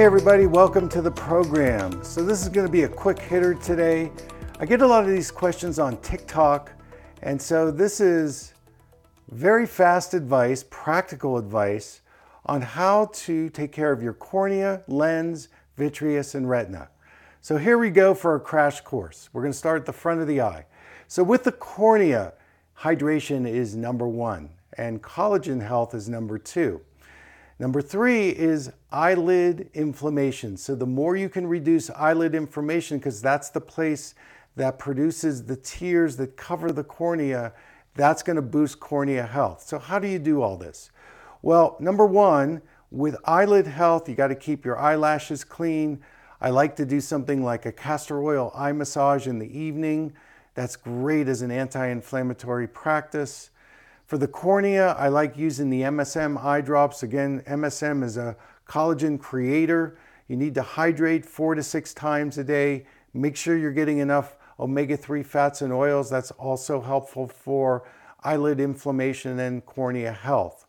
Hey, everybody, welcome to the program. So, this is going to be a quick hitter today. I get a lot of these questions on TikTok, and so this is very fast advice, practical advice on how to take care of your cornea, lens, vitreous, and retina. So, here we go for a crash course. We're going to start at the front of the eye. So, with the cornea, hydration is number one, and collagen health is number two. Number three is eyelid inflammation. So the more you can reduce eyelid inflammation, because that's the place that produces the tears that cover the cornea, that's going to boost cornea health. So how do you do all this? Well, number one, with eyelid health, you got to keep your eyelashes clean. I like to do something like a castor oil eye massage in the evening. That's great as an anti-inflammatory practice. For the cornea, I like using the MSM eye drops. Again, MSM is a collagen creator. You need to hydrate four to six times a day. Make sure you're getting enough omega-3 fats and oils. That's also helpful for eyelid inflammation and cornea health.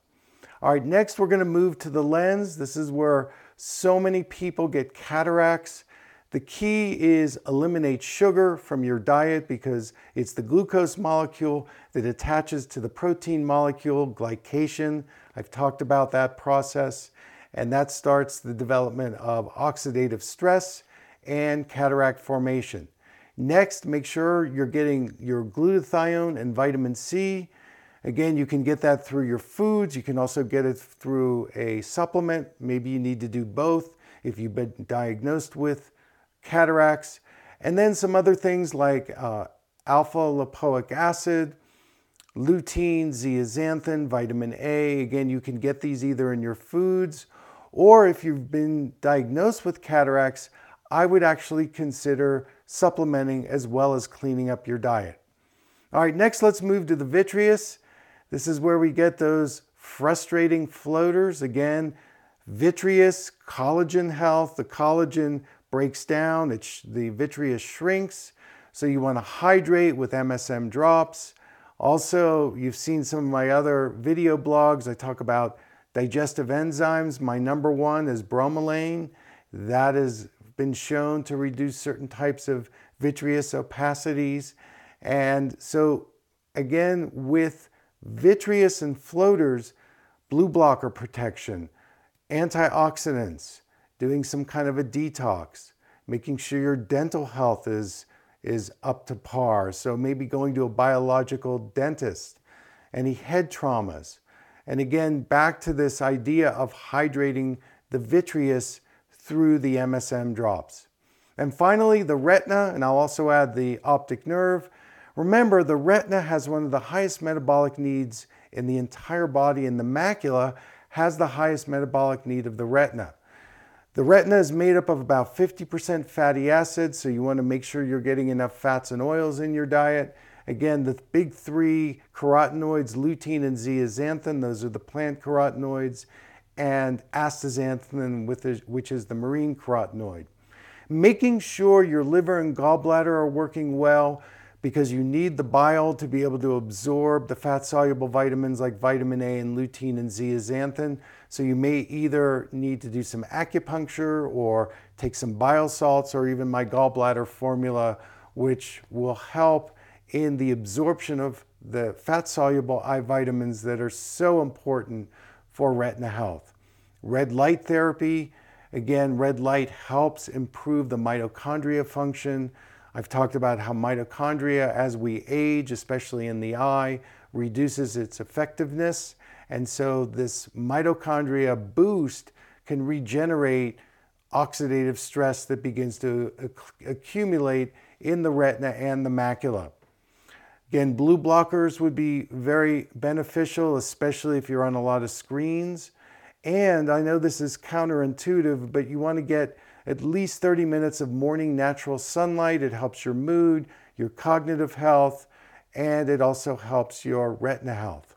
All right, next we're gonna move to the lens. This is where so many people get cataracts. The key is eliminate sugar from your diet because it's the glucose molecule that attaches to the protein molecule, glycation. I've talked about that process, and that starts the development of oxidative stress and cataract formation. Next, make sure you're getting your glutathione and vitamin C. Again, you can get that through your foods. You can also get it through a supplement. Maybe you need to do both if you've been diagnosed with cataracts, and then some other things like uh, alpha lipoic acid, lutein, zeaxanthin, vitamin A. Again, you can get these either in your foods or if you've been diagnosed with cataracts, I would actually consider supplementing as well as cleaning up your diet. All right, next let's move to the vitreous. This is where we get those frustrating floaters. Again, vitreous, collagen health, the collagen breaks down, it the vitreous shrinks. So you want to hydrate with MSM drops. Also, you've seen some of my other video blogs. I talk about digestive enzymes. My number one is bromelain. That has been shown to reduce certain types of vitreous opacities. And so, again, with vitreous and floaters, blue blocker protection, antioxidants, doing some kind of a detox, making sure your dental health is, is up to par. So maybe going to a biological dentist, any head traumas. And again, back to this idea of hydrating the vitreous through the MSM drops. And finally, the retina, and I'll also add the optic nerve. Remember, the retina has one of the highest metabolic needs in the entire body, and the macula has the highest metabolic need of the retina. The retina is made up of about 50% fatty acids, so you want to make sure you're getting enough fats and oils in your diet. Again, the big three carotenoids, lutein and zeaxanthin, those are the plant carotenoids, and astaxanthin, which is the marine carotenoid. Making sure your liver and gallbladder are working well because you need the bile to be able to absorb the fat soluble vitamins like vitamin A and lutein and zeaxanthin. So you may either need to do some acupuncture or take some bile salts or even my gallbladder formula, which will help in the absorption of the fat soluble eye vitamins that are so important for retina health. Red light therapy, again, red light helps improve the mitochondria function. I've talked about how mitochondria, as we age, especially in the eye, reduces its effectiveness. And so this mitochondria boost can regenerate oxidative stress that begins to accumulate in the retina and the macula. Again, blue blockers would be very beneficial, especially if you're on a lot of screens. And I know this is counterintuitive, but you want to get at least 30 minutes of morning natural sunlight. It helps your mood, your cognitive health, and it also helps your retina health.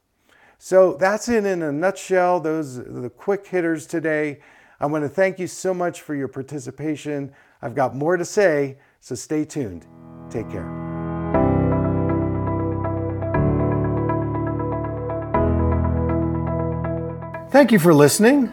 So that's it in a nutshell. Those are the quick hitters today. I want to thank you so much for your participation. I've got more to say, so stay tuned. Take care. Thank you for listening.